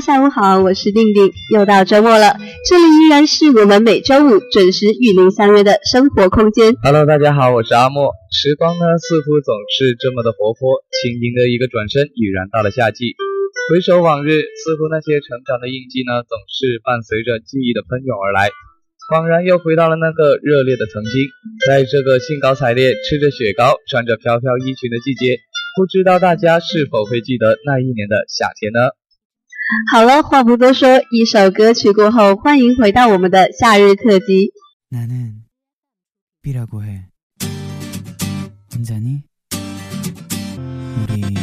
下午好，我是定定，又到周末了，这里依然是我们每周五准时与您相约的生活空间。Hello，大家好，我是阿莫。时光呢，似乎总是这么的活泼，轻盈的一个转身，已然到了夏季。回首往日，似乎那些成长的印记呢，总是伴随着记忆的喷涌而来，恍然又回到了那个热烈的曾经。在这个兴高采烈、吃着雪糕、穿着飘飘衣裙的季节，不知道大家是否会记得那一年的夏天呢？好了，话不多说，一首歌曲过后，欢迎回到我们的夏日特辑。나는비라고해혼자니우리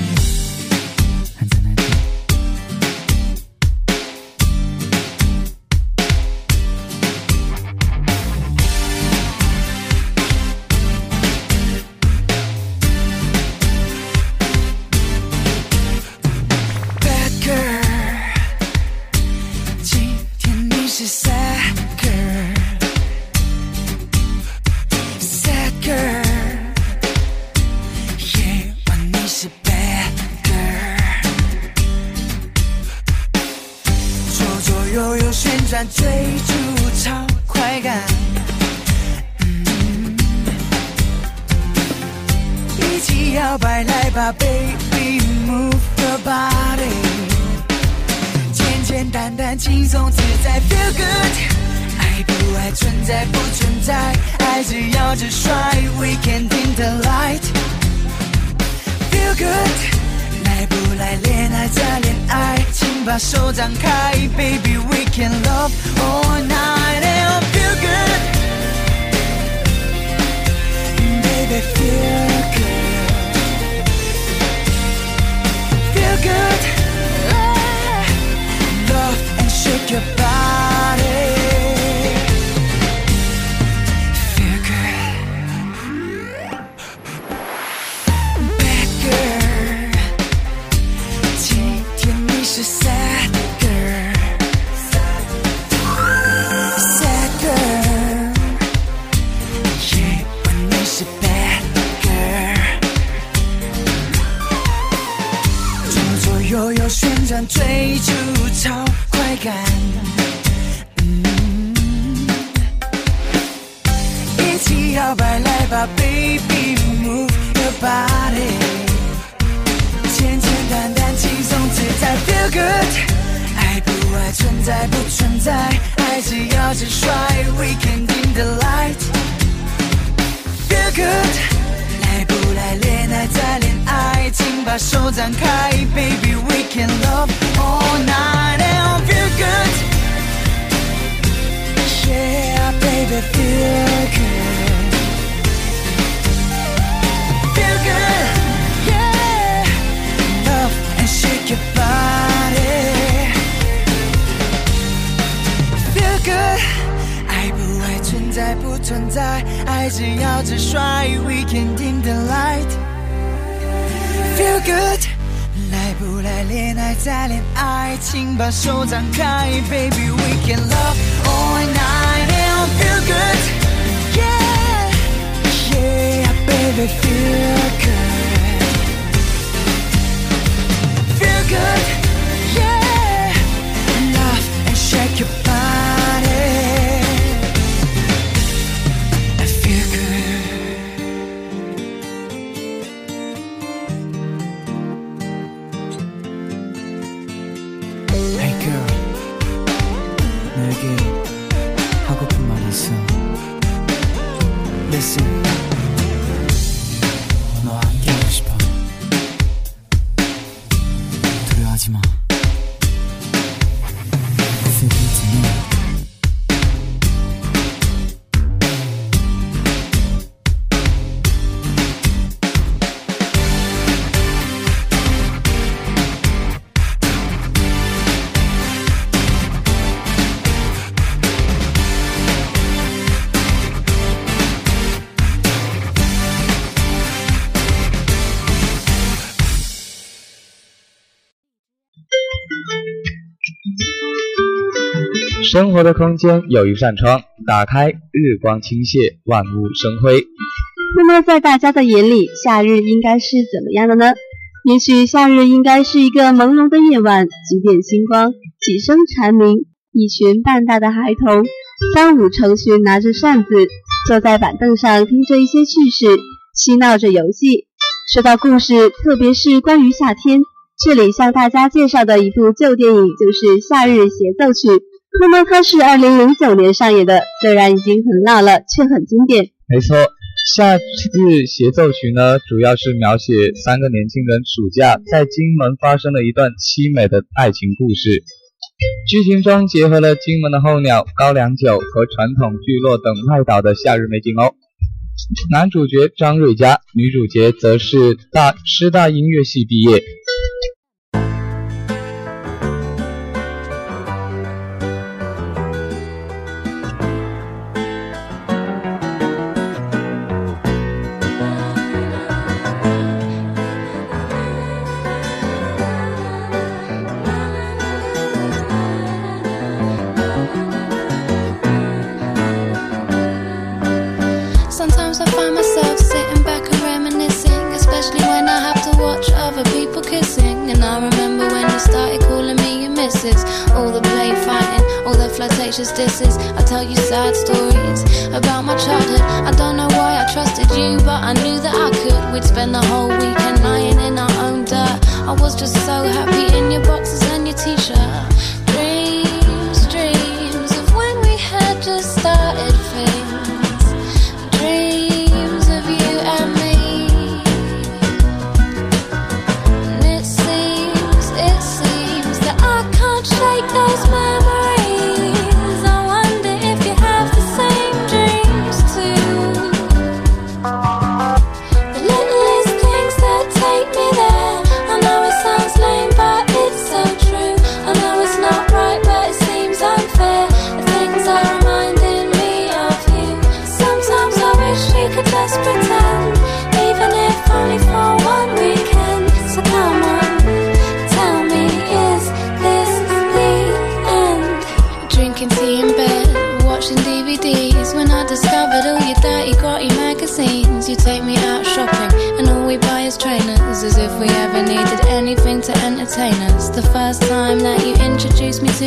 感，一起摇摆来吧，Baby move your body，简简单单轻松自在，Feel good，爱不爱存在不存在，爱只要直率，We can dim the light，Feel good。爱，恋爱再恋爱，请把手张开，Baby we can love all night and baby feel good. Feel love and shake your body. Feel good. 存在，爱只要直率，We can dim the light。Feel good，来不来恋爱再恋爱，请把手张开，Baby we can love all night and feel good，Yeah，Yeah，Baby feel good，Feel good，Yeah，Love acontecer. 生活的空间有一扇窗，打开，日光倾泻，万物生辉。那么，在大家的眼里，夏日应该是怎么样的呢？也许夏日应该是一个朦胧的夜晚，几点星光，几声蝉鸣，一群半大的孩童，三五成群，拿着扇子，坐在板凳上，听着一些趣事，嬉闹着游戏。说到故事，特别是关于夏天，这里向大家介绍的一部旧电影就是《夏日协奏曲》。那么它是二零零九年上演的，虽然已经很老了，却很经典。没错，《夏日协奏曲》呢，主要是描写三个年轻人暑假在金门发生了一段凄美的爱情故事。剧情中结合了金门的候鸟、高粱酒和传统聚落等外岛的夏日美景哦。男主角张瑞佳，女主角则是大师大音乐系毕业。Flirtatious disses. I tell you sad stories about my childhood. I don't know why I trusted you, but I knew that I could. We'd spend the whole weekend lying in our own dirt. I was just so happy in your boxes and your t-shirt. 好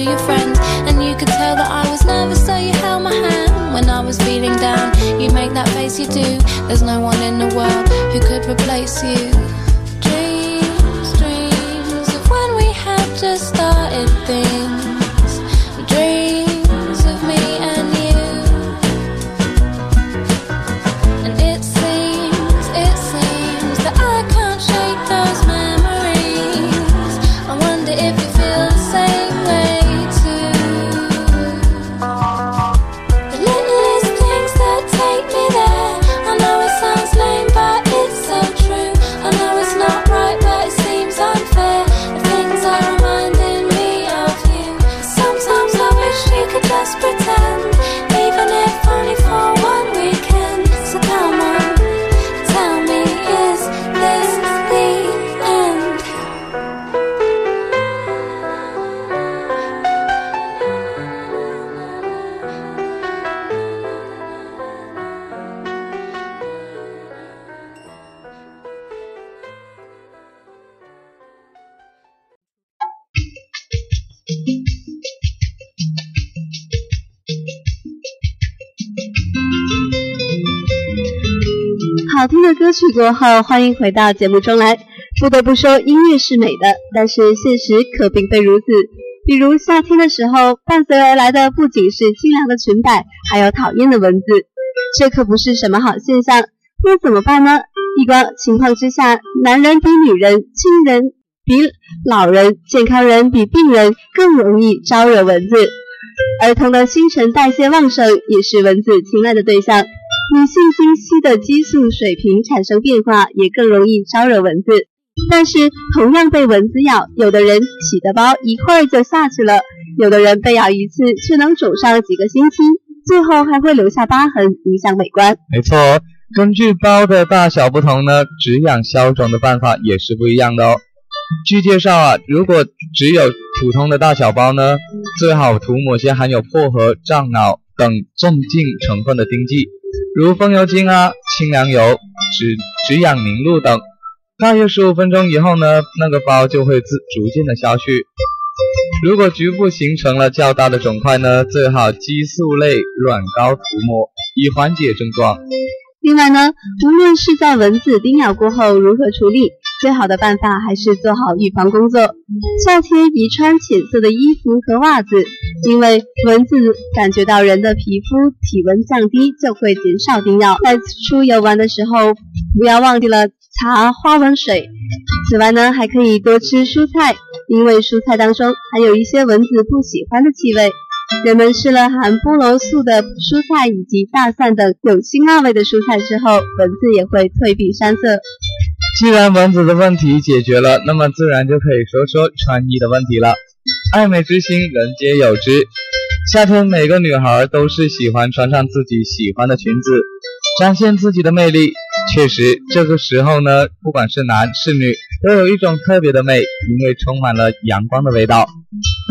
your friends. And you could tell that I was nervous, so you held my hand when I was feeling down. You make that face, you do. There's no one in the world who could replace you. 听的歌曲过后，欢迎回到节目中来。不得不说，音乐是美的，但是现实可并非如此。比如夏天的时候，伴随而来的不仅是清凉的裙摆，还有讨厌的蚊子，这可不是什么好现象。那怎么办呢？一般情况之下，男人比女人、亲人比老人、健康人比病人更容易招惹蚊子。儿童的新陈代谢旺盛，也是蚊子青睐的对象。女性经期的激素水平产生变化，也更容易招惹蚊子。但是，同样被蚊子咬，有的人起的包一会儿就下去了，有的人被咬一次却能肿上几个星期，最后还会留下疤痕，影响美观。没错，根据包的大小不同呢，止痒消肿的办法也是不一样的哦。据介绍啊，如果只有普通的大小包呢，最好涂抹些含有薄荷、樟脑等镇静成分的丁剂。如风油精啊、清凉油、止止痒凝露等，大约十五分钟以后呢，那个包就会自逐渐的消去。如果局部形成了较大的肿块呢，最好激素类软膏涂抹，以缓解症状。另外呢，无论是在蚊子叮咬过后如何处理。最好的办法还是做好预防工作。夏天宜穿浅色的衣服和袜子，因为蚊子感觉到人的皮肤体温降低，就会减少叮咬。在出游玩的时候，不要忘记了擦花蚊水。此外呢，还可以多吃蔬菜，因为蔬菜当中含有一些蚊子不喜欢的气味。人们吃了含菠萝素的蔬菜以及大蒜等有辛辣味的蔬菜之后，蚊子也会退避三舍。既然蚊子的问题解决了，那么自然就可以说说穿衣的问题了。爱美之心，人皆有之。夏天，每个女孩都是喜欢穿上自己喜欢的裙子，展现自己的魅力。确实，这个时候呢，不管是男是女，都有一种特别的美，因为充满了阳光的味道。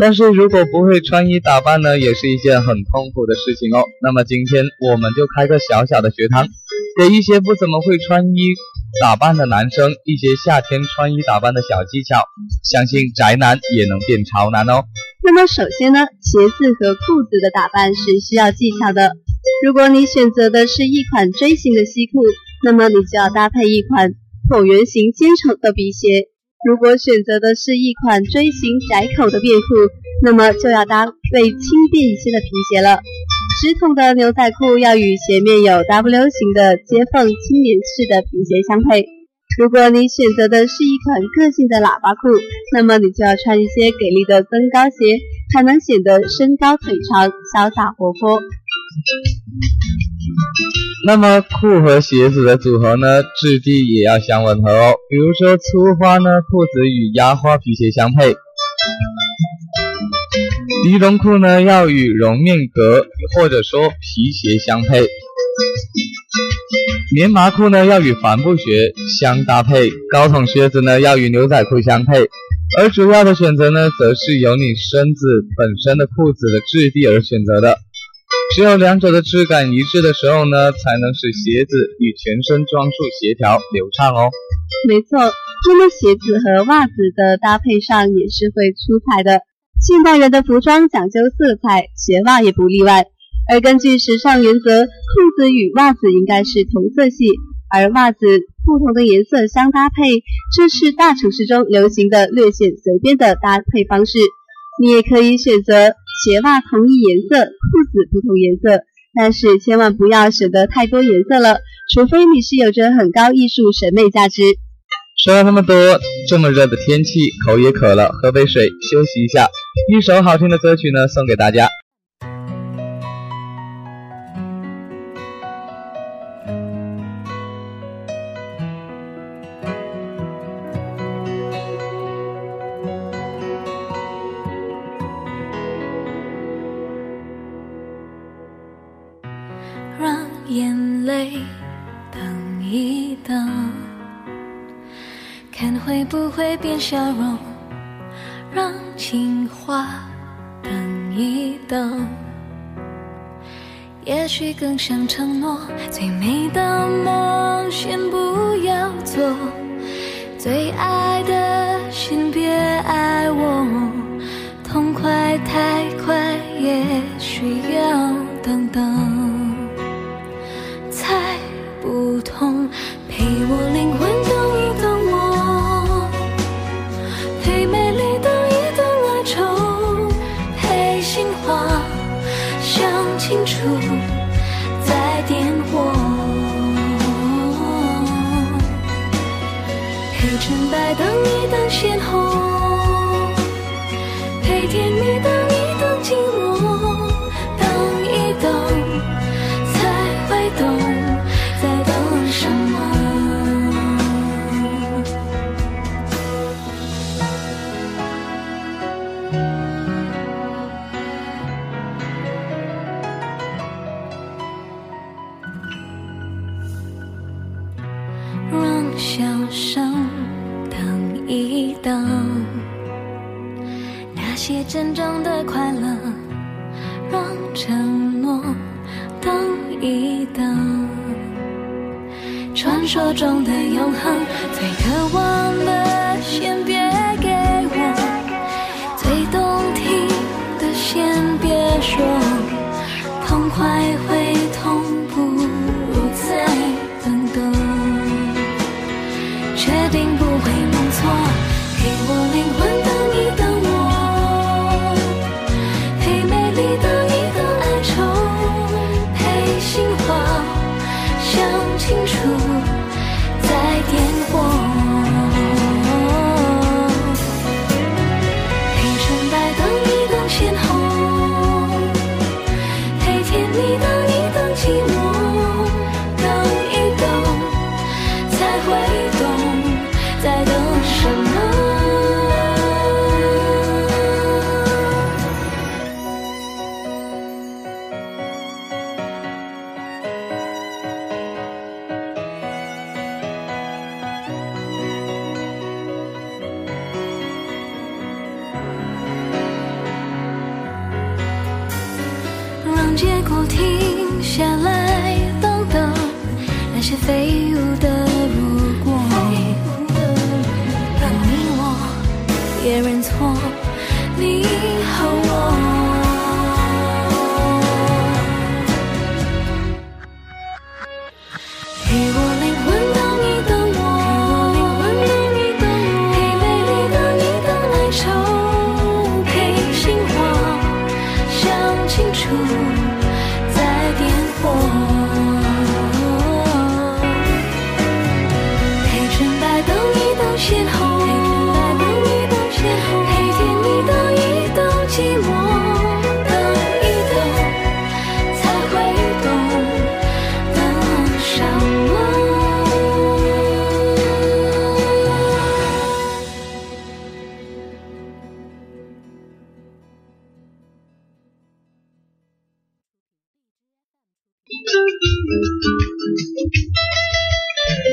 但是如果不会穿衣打扮呢，也是一件很痛苦的事情哦。那么今天我们就开个小小的学堂，给一些不怎么会穿衣。打扮的男生一些夏天穿衣打扮的小技巧，相信宅男也能变潮男哦。那么首先呢，鞋子和裤子的打扮是需要技巧的。如果你选择的是一款锥形的西裤，那么你就要搭配一款椭圆形尖口的皮鞋；如果选择的是一款锥形窄口的便裤，那么就要搭配轻便一些的皮鞋了。直筒的牛仔裤要与鞋面有 W 型的接缝青年式的皮鞋相配。如果你选择的是一款个性的喇叭裤，那么你就要穿一些给力的增高鞋，才能显得身高腿长、潇洒活泼。那么裤和鞋子的组合呢，质地也要相吻合哦。比如说粗花呢，裤子与压花皮鞋相配。尼龙裤呢要与绒面革或者说皮鞋相配，棉麻裤呢要与帆布鞋相搭配，高筒靴子呢要与牛仔裤相配，而主要的选择呢则是由你身子本身的裤子的质地而选择的，只有两者的质感一致的时候呢，才能使鞋子与全身装束协调流畅哦。没错，那么鞋子和袜子的搭配上也是会出彩的。现代人的服装讲究色彩，鞋袜也不例外。而根据时尚原则，裤子与袜子应该是同色系，而袜子不同的颜色相搭配，这是大城市中流行的略显随便的搭配方式。你也可以选择鞋袜同一颜色，裤子不同颜色，但是千万不要选择太多颜色了，除非你是有着很高艺术审美价值。说了那么多，这么热的天气，口也渴了，喝杯水休息一下。一首好听的歌曲呢，送给大家。笑容，让情话等一等。也许更想承诺，最美的梦先不要做，最爱的先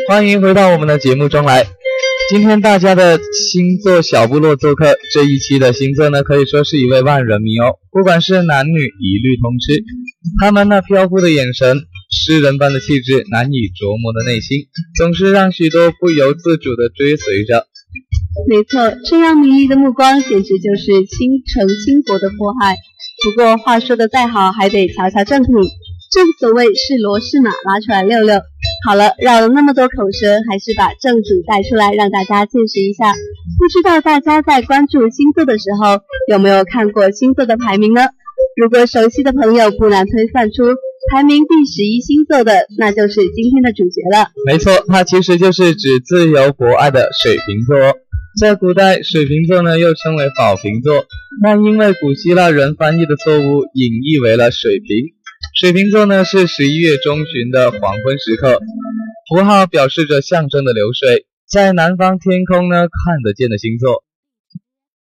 欢迎回到我们的节目中来。今天大家的星座小部落做客，这一期的星座呢，可以说是一位万人迷哦。不管是男女，一律通吃。他们那飘忽的眼神，诗人般的气质，难以琢磨的内心，总是让许多不由自主地追随着。没错，这样迷离的目光，简直就是倾城倾国的迫害。不过话说的再好，还得瞧瞧正品。正所谓是骡是马，拉出来溜溜。好了，绕了那么多口舌，还是把正主带出来，让大家见识一下。不知道大家在关注星座的时候，有没有看过星座的排名呢？如果熟悉的朋友不难推算出排名第十一星座的，那就是今天的主角了。没错，它其实就是指自由博爱的水瓶座。在古代，水瓶座呢又称为宝瓶座，但因为古希腊人翻译的错误，引译为了水瓶。水瓶座呢是十一月中旬的黄昏时刻，符号表示着象征的流水，在南方天空呢看得见的星座，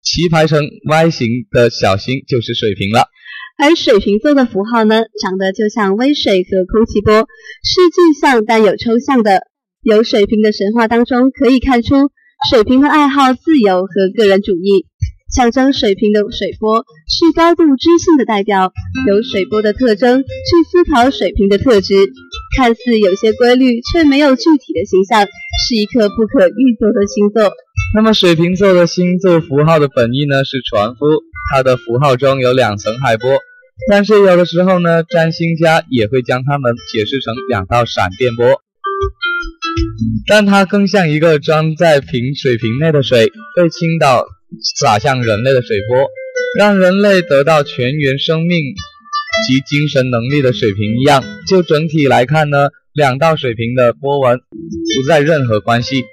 棋排成 Y 形的小星就是水瓶了。而水瓶座的符号呢，长得就像微水和空气波，是具象但有抽象的。由水瓶的神话当中可以看出，水瓶的爱好自由和个人主义。象征水瓶的水波是高度知性的代表，由水波的特征去思考水瓶的特质，看似有些规律，却没有具体的形象，是一颗不可预测的星座。那么水瓶座的星座符号的本意呢是船夫，它的符号中有两层海波，但是有的时候呢，占星家也会将它们解释成两道闪电波，但它更像一个装在瓶水瓶内的水被倾倒洒向人类的水波，让人类得到全员生命及精神能力的水平一样。就整体来看呢，两道水平的波纹不再任何关系。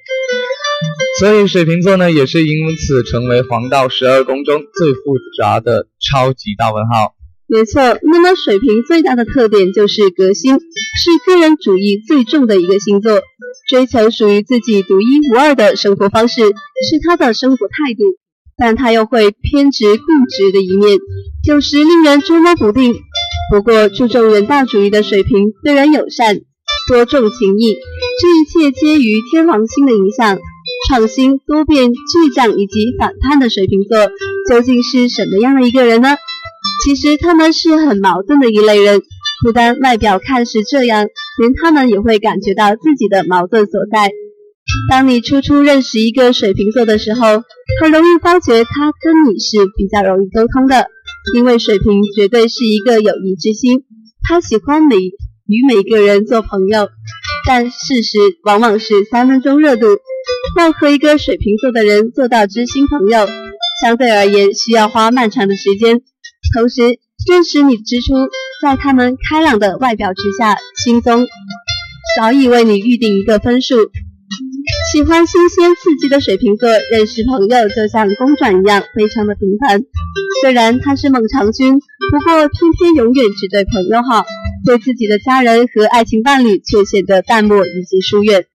所以水瓶座呢，也是因此成为黄道十二宫中最复杂的超级大问号。没错，那么水瓶最大的特点就是革新，是个人主义最重的一个星座，追求属于自己独一无二的生活方式，是他的生活态度。但他又会偏执固执的一面，有时令人捉摸不定。不过，注重人道主义的水平对人友善，多重情义，这一切皆于天王星的影响。创新、多变、巨匠以及反叛的水瓶座，究竟是什么样的一个人呢？其实他们是很矛盾的一类人，不单外表看是这样，连他们也会感觉到自己的矛盾所在。当你初初认识一个水瓶座的时候，很容易发觉他跟你是比较容易沟通的，因为水瓶绝对是一个友谊之心，他喜欢每与每个人做朋友。但事实往往是三分钟热度，要和一个水瓶座的人做到知心朋友，相对而言需要花漫长的时间。同时，认识你之初，在他们开朗的外表之下，心中早已为你预定一个分数。喜欢新鲜刺激的水瓶座，认识朋友就像公转一样，非常的平凡。虽然他是孟尝君，不过偏偏永远只对朋友好，对自己的家人和爱情伴侣却显得淡漠以及疏远。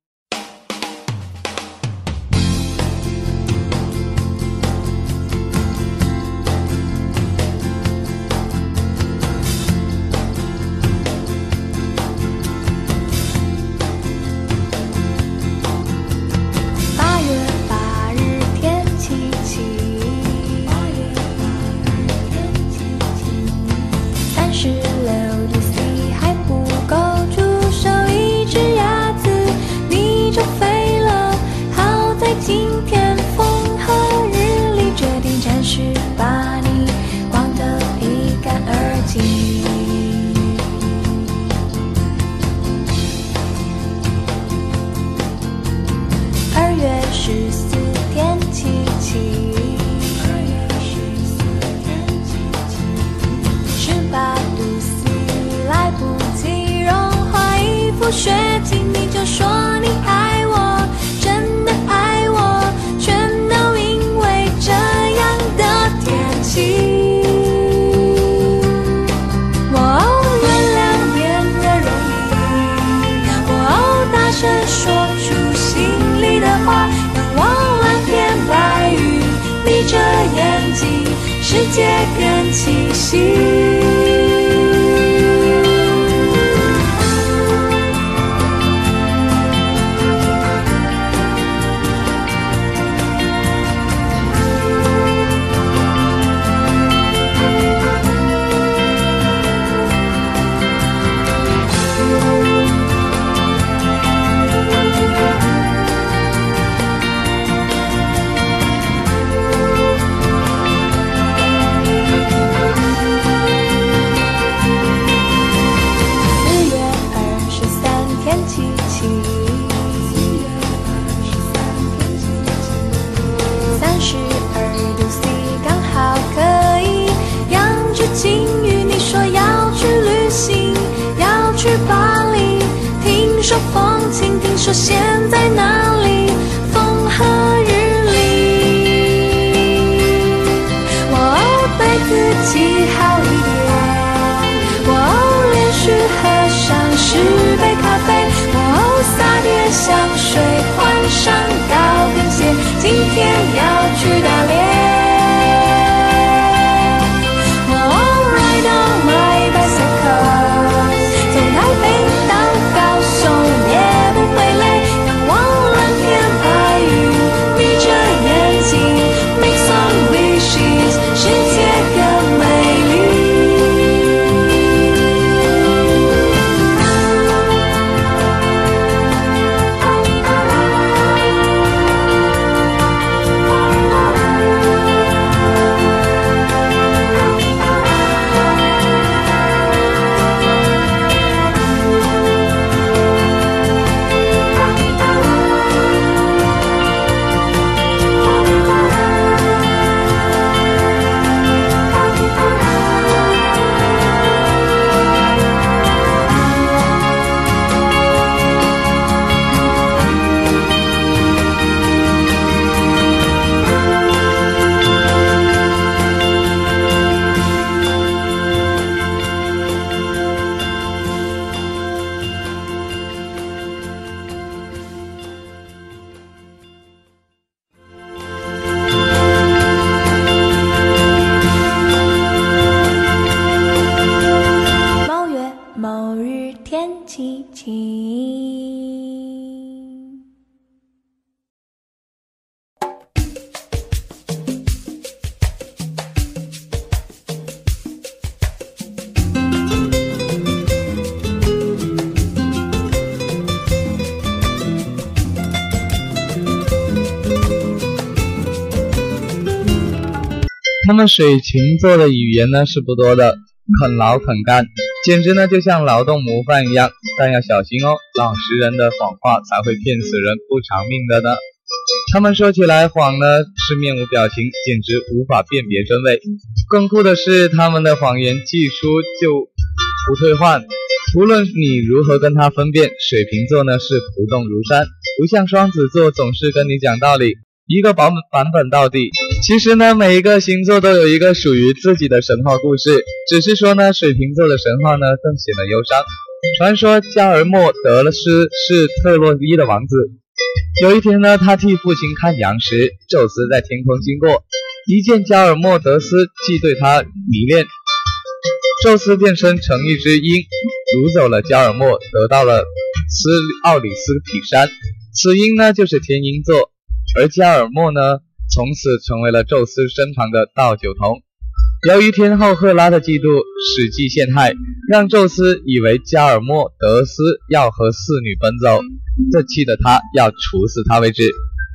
他们水瓶座的语言呢是不多的，肯劳肯干，简直呢就像劳动模范一样。但要小心哦，老实人的谎话才会骗死人不偿命的呢。他们说起来谎呢是面无表情，简直无法辨别真伪。更酷的是，他们的谎言既出就不退换，无论你如何跟他分辨。水瓶座呢是不动如山，不像双子座总是跟你讲道理，一个版本版本到底。其实呢，每一个星座都有一个属于自己的神话故事，只是说呢，水瓶座的神话呢更显得忧伤。传说加尔莫德斯是特洛伊的王子。有一天呢，他替父亲看羊时，宙斯在天空经过，一见加尔莫德斯，既对他迷恋，宙斯变身成一只鹰，掳走了加尔莫，得到了斯奥里斯体山。此鹰呢，就是天鹰座，而加尔莫呢，从此成为了宙斯身旁的倒酒童。由于天后赫拉的嫉妒，使计陷害，让宙斯以为加尔莫德斯要和侍女奔走，这气得他要处死他为止。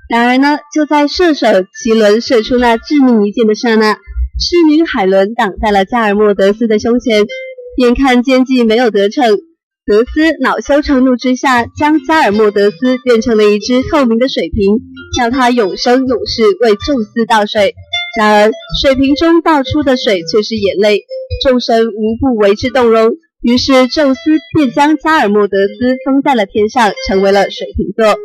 然而呢，就在射手奇轮射出那致命一箭的刹那，侍女海伦挡在了加尔莫德斯的胸前。眼看奸计没有得逞，德斯恼羞成怒之下，将加尔莫德斯变成了一只透明的水瓶，叫他永生永世为宙斯倒水。然而，水瓶中倒出的水却是眼泪，众神无不为之动容。于是，宙斯便将加尔莫德斯封在了天上，成为了水瓶座。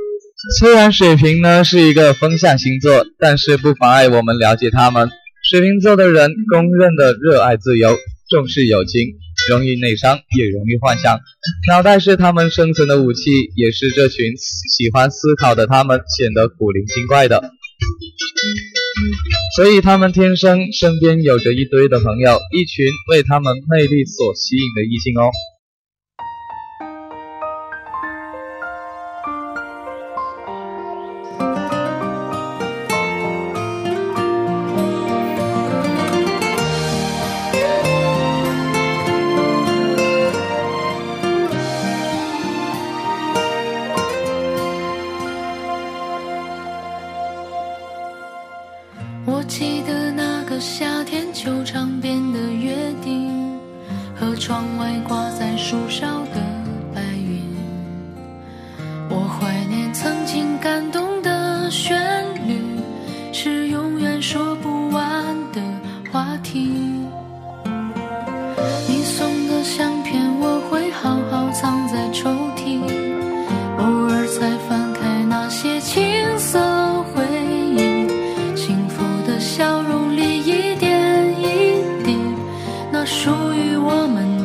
虽然水瓶呢是一个风象星座，但是不妨碍我们了解他们。水瓶座的人公认的热爱自由，重视友情，容易内伤，也容易幻想。脑袋是他们生存的武器，也是这群喜欢思考的他们显得古灵精怪的。所以他们天生身边有着一堆的朋友，一群为他们魅力所吸引的异性哦。属于我们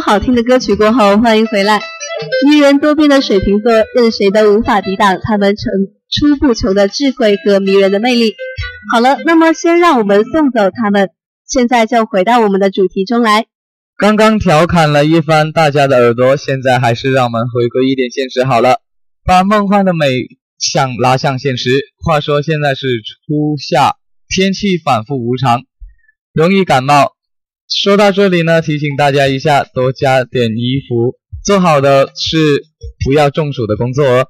好听的歌曲过后，欢迎回来。迷人多变的水瓶座，任谁都无法抵挡他们层出不穷的智慧和迷人的魅力。好了，那么先让我们送走他们，现在就回到我们的主题中来。刚刚调侃了一番大家的耳朵，现在还是让我们回归一点现实好了，把梦幻的美向拉向现实。话说现在是初夏，天气反复无常，容易感冒。说到这里呢，提醒大家一下，多加点衣服。做好的是不要中暑的工作哦，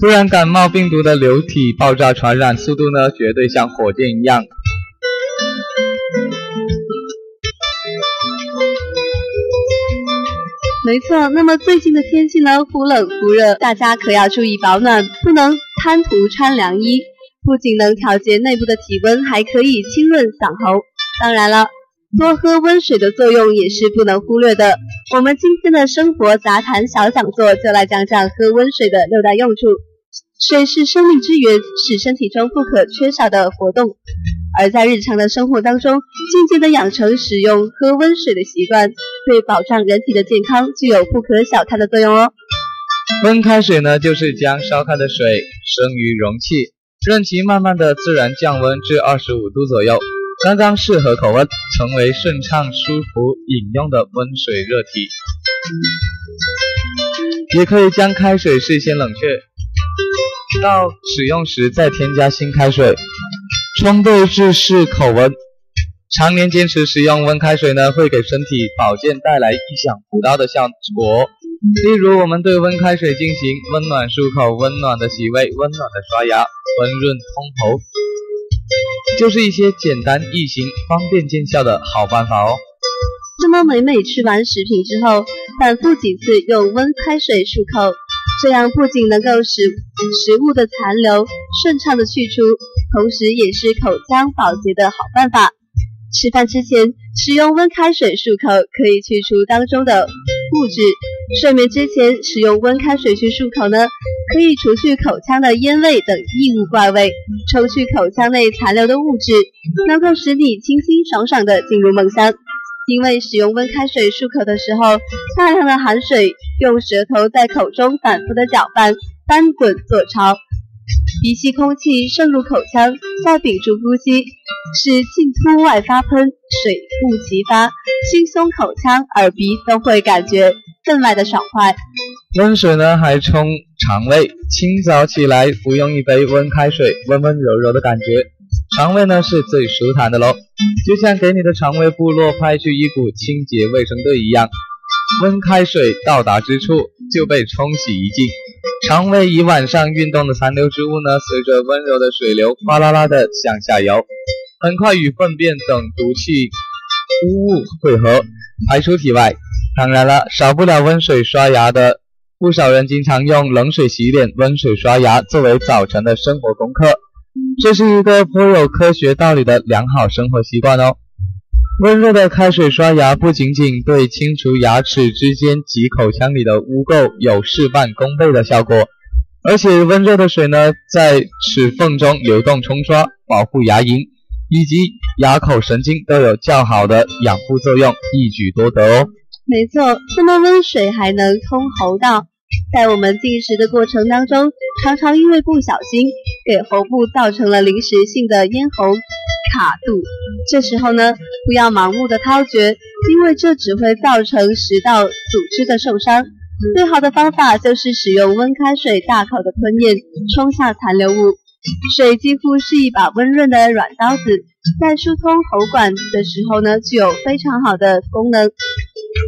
不然感冒病毒的流体爆炸传染速度呢，绝对像火箭一样。没错，那么最近的天气呢，忽冷忽热，大家可要注意保暖，不能贪图穿凉衣。不仅能调节内部的体温，还可以清润嗓喉。当然了。多喝温水的作用也是不能忽略的。我们今天的生活杂谈小讲座就来讲讲喝温水的六大用处。水是生命之源，是身体中不可缺少的活动。而在日常的生活当中，渐渐的养成使用喝温水的习惯，对保障人体的健康具有不可小看的作用哦。温开水呢，就是将烧开的水生于容器，任其慢慢的自然降温至二十五度左右。刚刚适合口温，成为顺畅舒服饮用的温水热体。也可以将开水事先冷却，到使用时再添加新开水，冲兑至适口温。常年坚持使用温开水呢，会给身体保健带来意想不到的效果。例如，我们对温开水进行温暖漱口、温暖的洗胃、温暖的刷牙、温润通喉。就是一些简单易行、方便见效的好办法哦。那么每每吃完食品之后，反复几次用温开水漱口，这样不仅能够使食物的残留顺畅的去除，同时也是口腔保洁的好办法。吃饭之前使用温开水漱口，可以去除当中的物质；睡眠之前使用温开水去漱口呢，可以除去口腔的烟味等异物怪味，抽去口腔内残留的物质，能够使你清新爽爽的进入梦乡。因为使用温开水漱口的时候，大量的含水，用舌头在口中反复的搅拌、翻滚做潮。鼻吸空气渗入口腔，再屏住呼吸，使进突外发喷，水雾齐发，轻松口腔、耳鼻都会感觉分外的爽快。温水呢还冲肠胃，清早起来服用一杯温开水，温温柔柔的感觉，肠胃呢是最舒坦的喽，就像给你的肠胃部落派去一股清洁卫生队一样。温开水到达之处就被冲洗一净，肠胃一晚上运动的残留之物呢，随着温柔的水流哗啦啦的向下游，很快与粪便等毒气污物汇合，排出体外。当然了，少不了温水刷牙的，不少人经常用冷水洗脸、温水刷牙作为早晨的生活功课，这是一个颇有科学道理的良好生活习惯哦。温热的开水刷牙不仅仅对清除牙齿之间及口腔里的污垢有事半功倍的效果，而且温热的水呢，在齿缝中流动冲刷，保护牙龈以及牙口神经都有较好的养护作用，一举多得哦。没错，那么温水还能通喉道，在我们进食的过程当中，常常因为不小心给喉部造成了临时性的咽喉。卡肚，这时候呢，不要盲目的掏掘，因为这只会造成食道组织的受伤。最好的方法就是使用温开水大口的吞咽，冲下残留物。水几乎是一把温润的软刀子，在疏通喉管的时候呢，具有非常好的功能。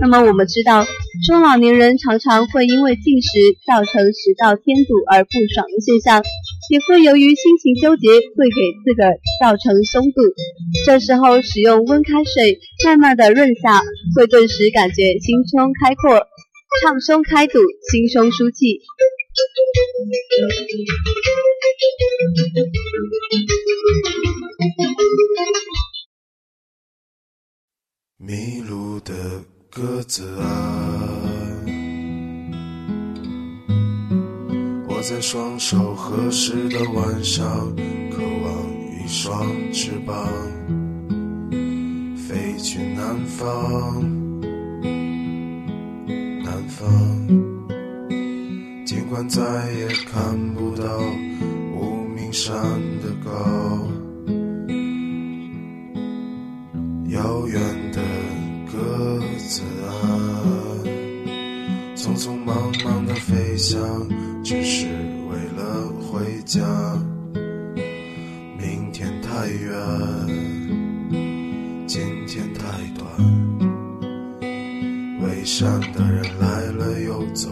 那么我们知道，中老年人常常会因为进食造成食道添堵而不爽的现象。也会由于心情纠结，会给自个儿造成松堵。这时候使用温开水，慢慢的润下，会顿时感觉心胸开阔，畅胸开堵，心胸舒气。迷路的鸽子啊，我在双手合十的晚上，渴望一双翅膀，飞去南方，南方。尽管再也看不到无名山的高。遥远的子啊，匆匆忙忙的飞翔，只是为了回家。明天太远，今天太短，为善的人来了又走，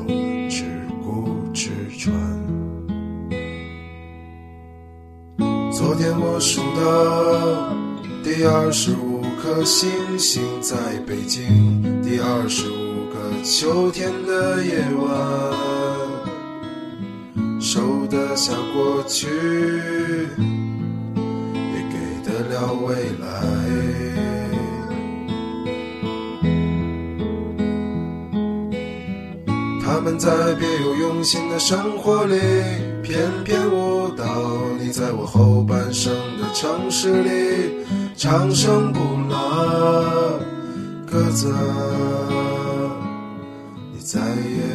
只顾吃穿。昨天我数到第二十五颗星星在北京，第二十五个秋天的夜晚，收得下过去，也给得了未来。他们在别有用心的生活里翩翩舞蹈，你在我后半生的城市里长生不老。鸽子，你再也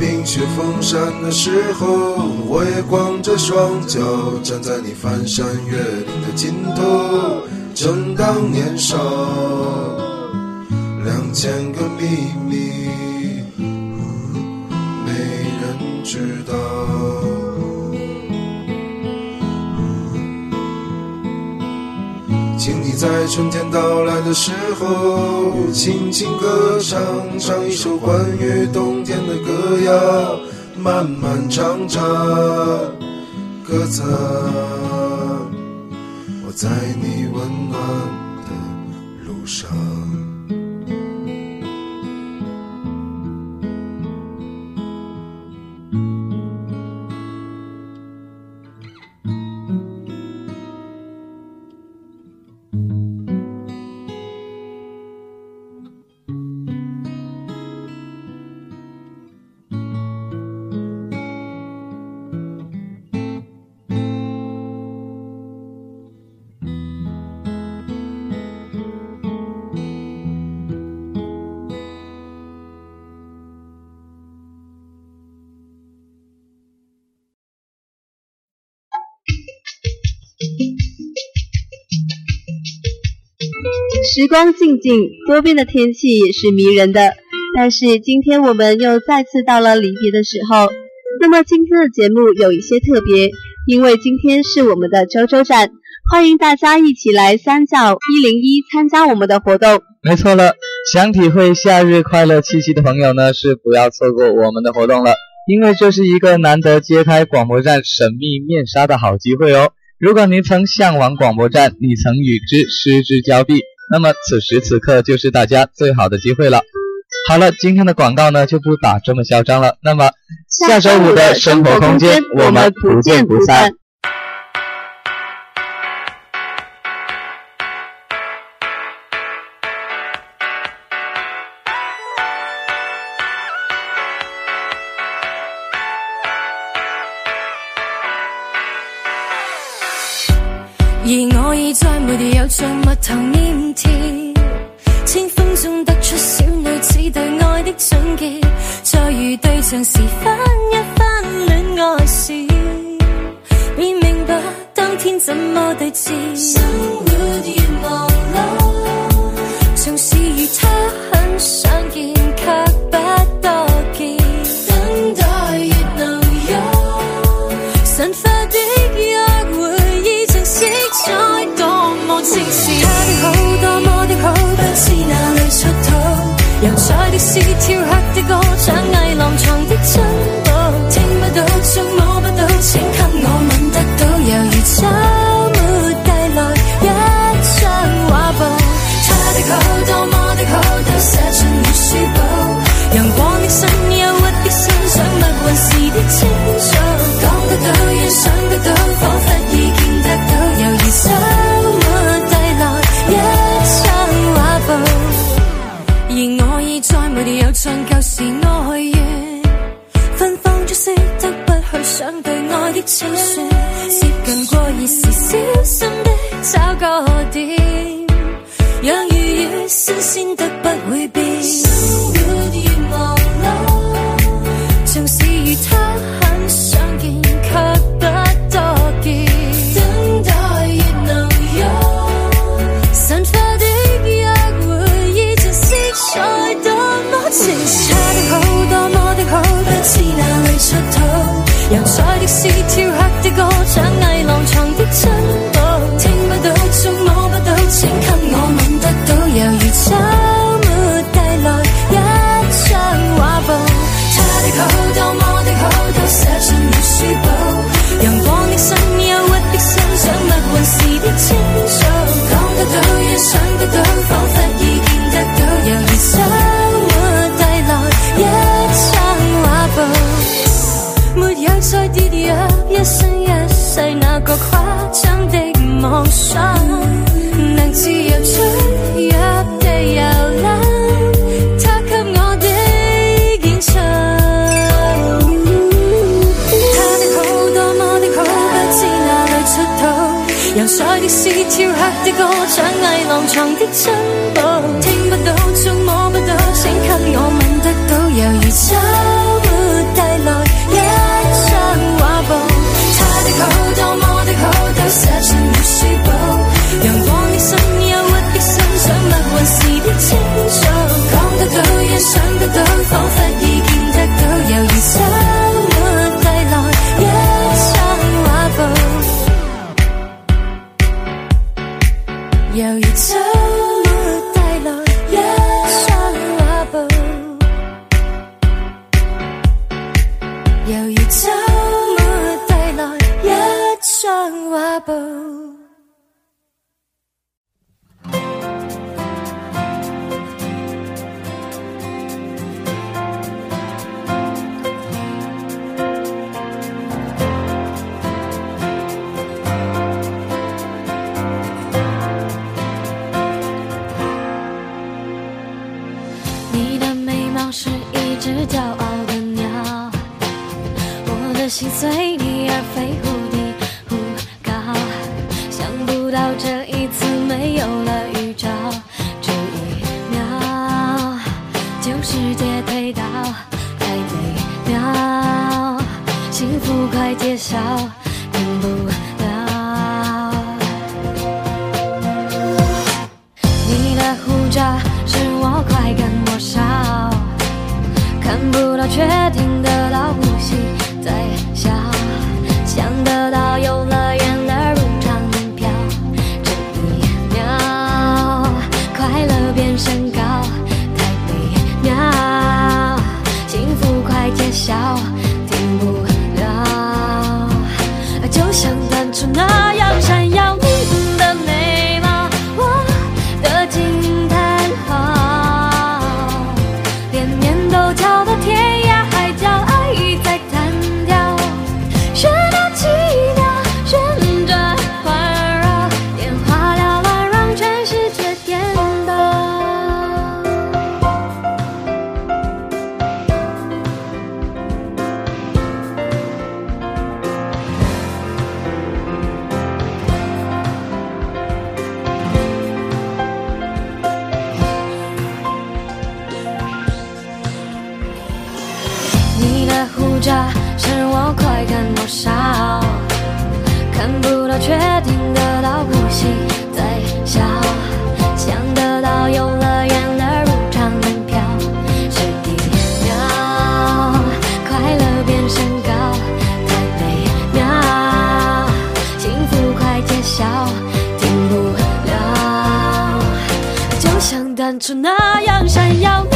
冰雪封山的时候，我也光着双脚站在你翻山越岭的尽头。正当年少，两千个秘密，没人知道。在春天到来的时候，轻轻歌唱，唱一首关于冬天的歌谣，漫漫长长，鸽子，我在你温时光静静，多变的天气也是迷人的。但是今天我们又再次到了离别的时候。那么今天的节目有一些特别，因为今天是我们的周周站，欢迎大家一起来三教一零一参加我们的活动。没错了，想体会夏日快乐气息的朋友呢，是不要错过我们的活动了，因为这是一个难得揭开广播站神秘面纱的好机会哦。如果您曾向往广播站，你曾与之失之交臂，那么此时此刻就是大家最好的机会了。好了，今天的广告呢就不打这么嚣张了。那么下周五的生活空间，我们不见不散。而我已再没有在蜜糖里。次，清风中得出小女子对爱的总结，再遇对象时翻一翻恋爱史，便明白当天怎么对峙。生活如忙碌，总是与他很想见，却不。油彩的诗跳刻的歌像艺廊藏的珍宝听不到触摸想的等方。 숨 笑。是那样闪耀。